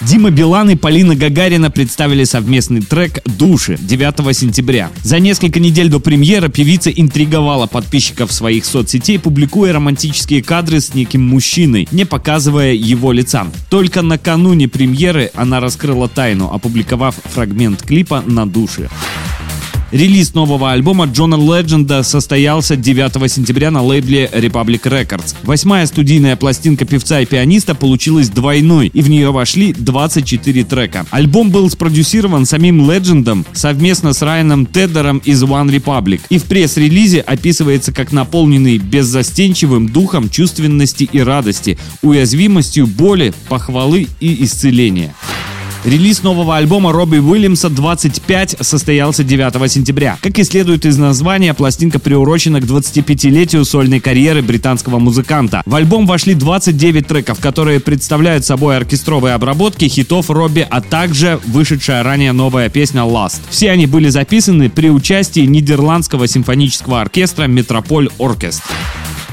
Дима Билан и Полина Гагарина представили совместный трек «Души» 9 сентября. За несколько недель до премьеры певица интриговала подписчиков своих соцсетей, публикуя романтические кадры с неким мужчиной, не показывая его лица. Только накануне премьеры она раскрыла тайну, опубликовав фрагмент клипа на «Души». Релиз нового альбома Джона Ледженда состоялся 9 сентября на лейбле Republic Records. Восьмая студийная пластинка певца и пианиста получилась двойной, и в нее вошли 24 трека. Альбом был спродюсирован самим Леджендом совместно с Райаном Теддером из One Republic, и в пресс-релизе описывается как наполненный беззастенчивым духом чувственности и радости, уязвимостью боли, похвалы и исцеления. Релиз нового альбома Робби Уильямса 25 состоялся 9 сентября. Как и следует из названия, пластинка приурочена к 25-летию сольной карьеры британского музыканта. В альбом вошли 29 треков, которые представляют собой оркестровые обработки хитов Робби, а также вышедшая ранее новая песня Last. Все они были записаны при участии Нидерландского симфонического оркестра Метрополь Оркестр.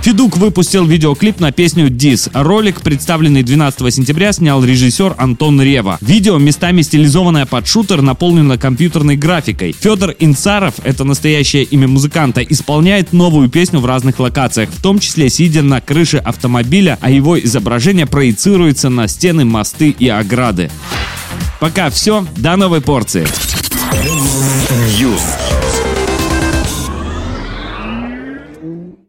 Федук выпустил видеоклип на песню «Дис». Ролик, представленный 12 сентября, снял режиссер Антон Рева. Видео, местами стилизованное под шутер, наполнено компьютерной графикой. Федор Инцаров, это настоящее имя музыканта, исполняет новую песню в разных локациях, в том числе сидя на крыше автомобиля, а его изображение проецируется на стены, мосты и ограды. Пока все, до новой порции. News.